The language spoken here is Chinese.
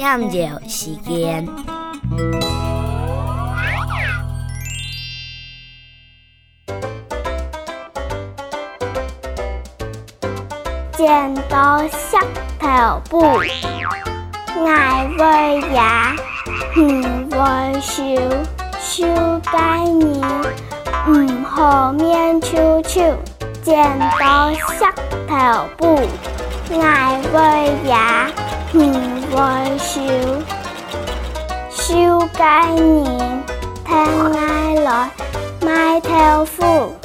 探究时间。剪刀石头布，爱会牙，唔会笑，笑该年，唔好面抽抽。剪刀石头布，爱会牙，唔会笑，笑鸡年，听爱来买豆腐。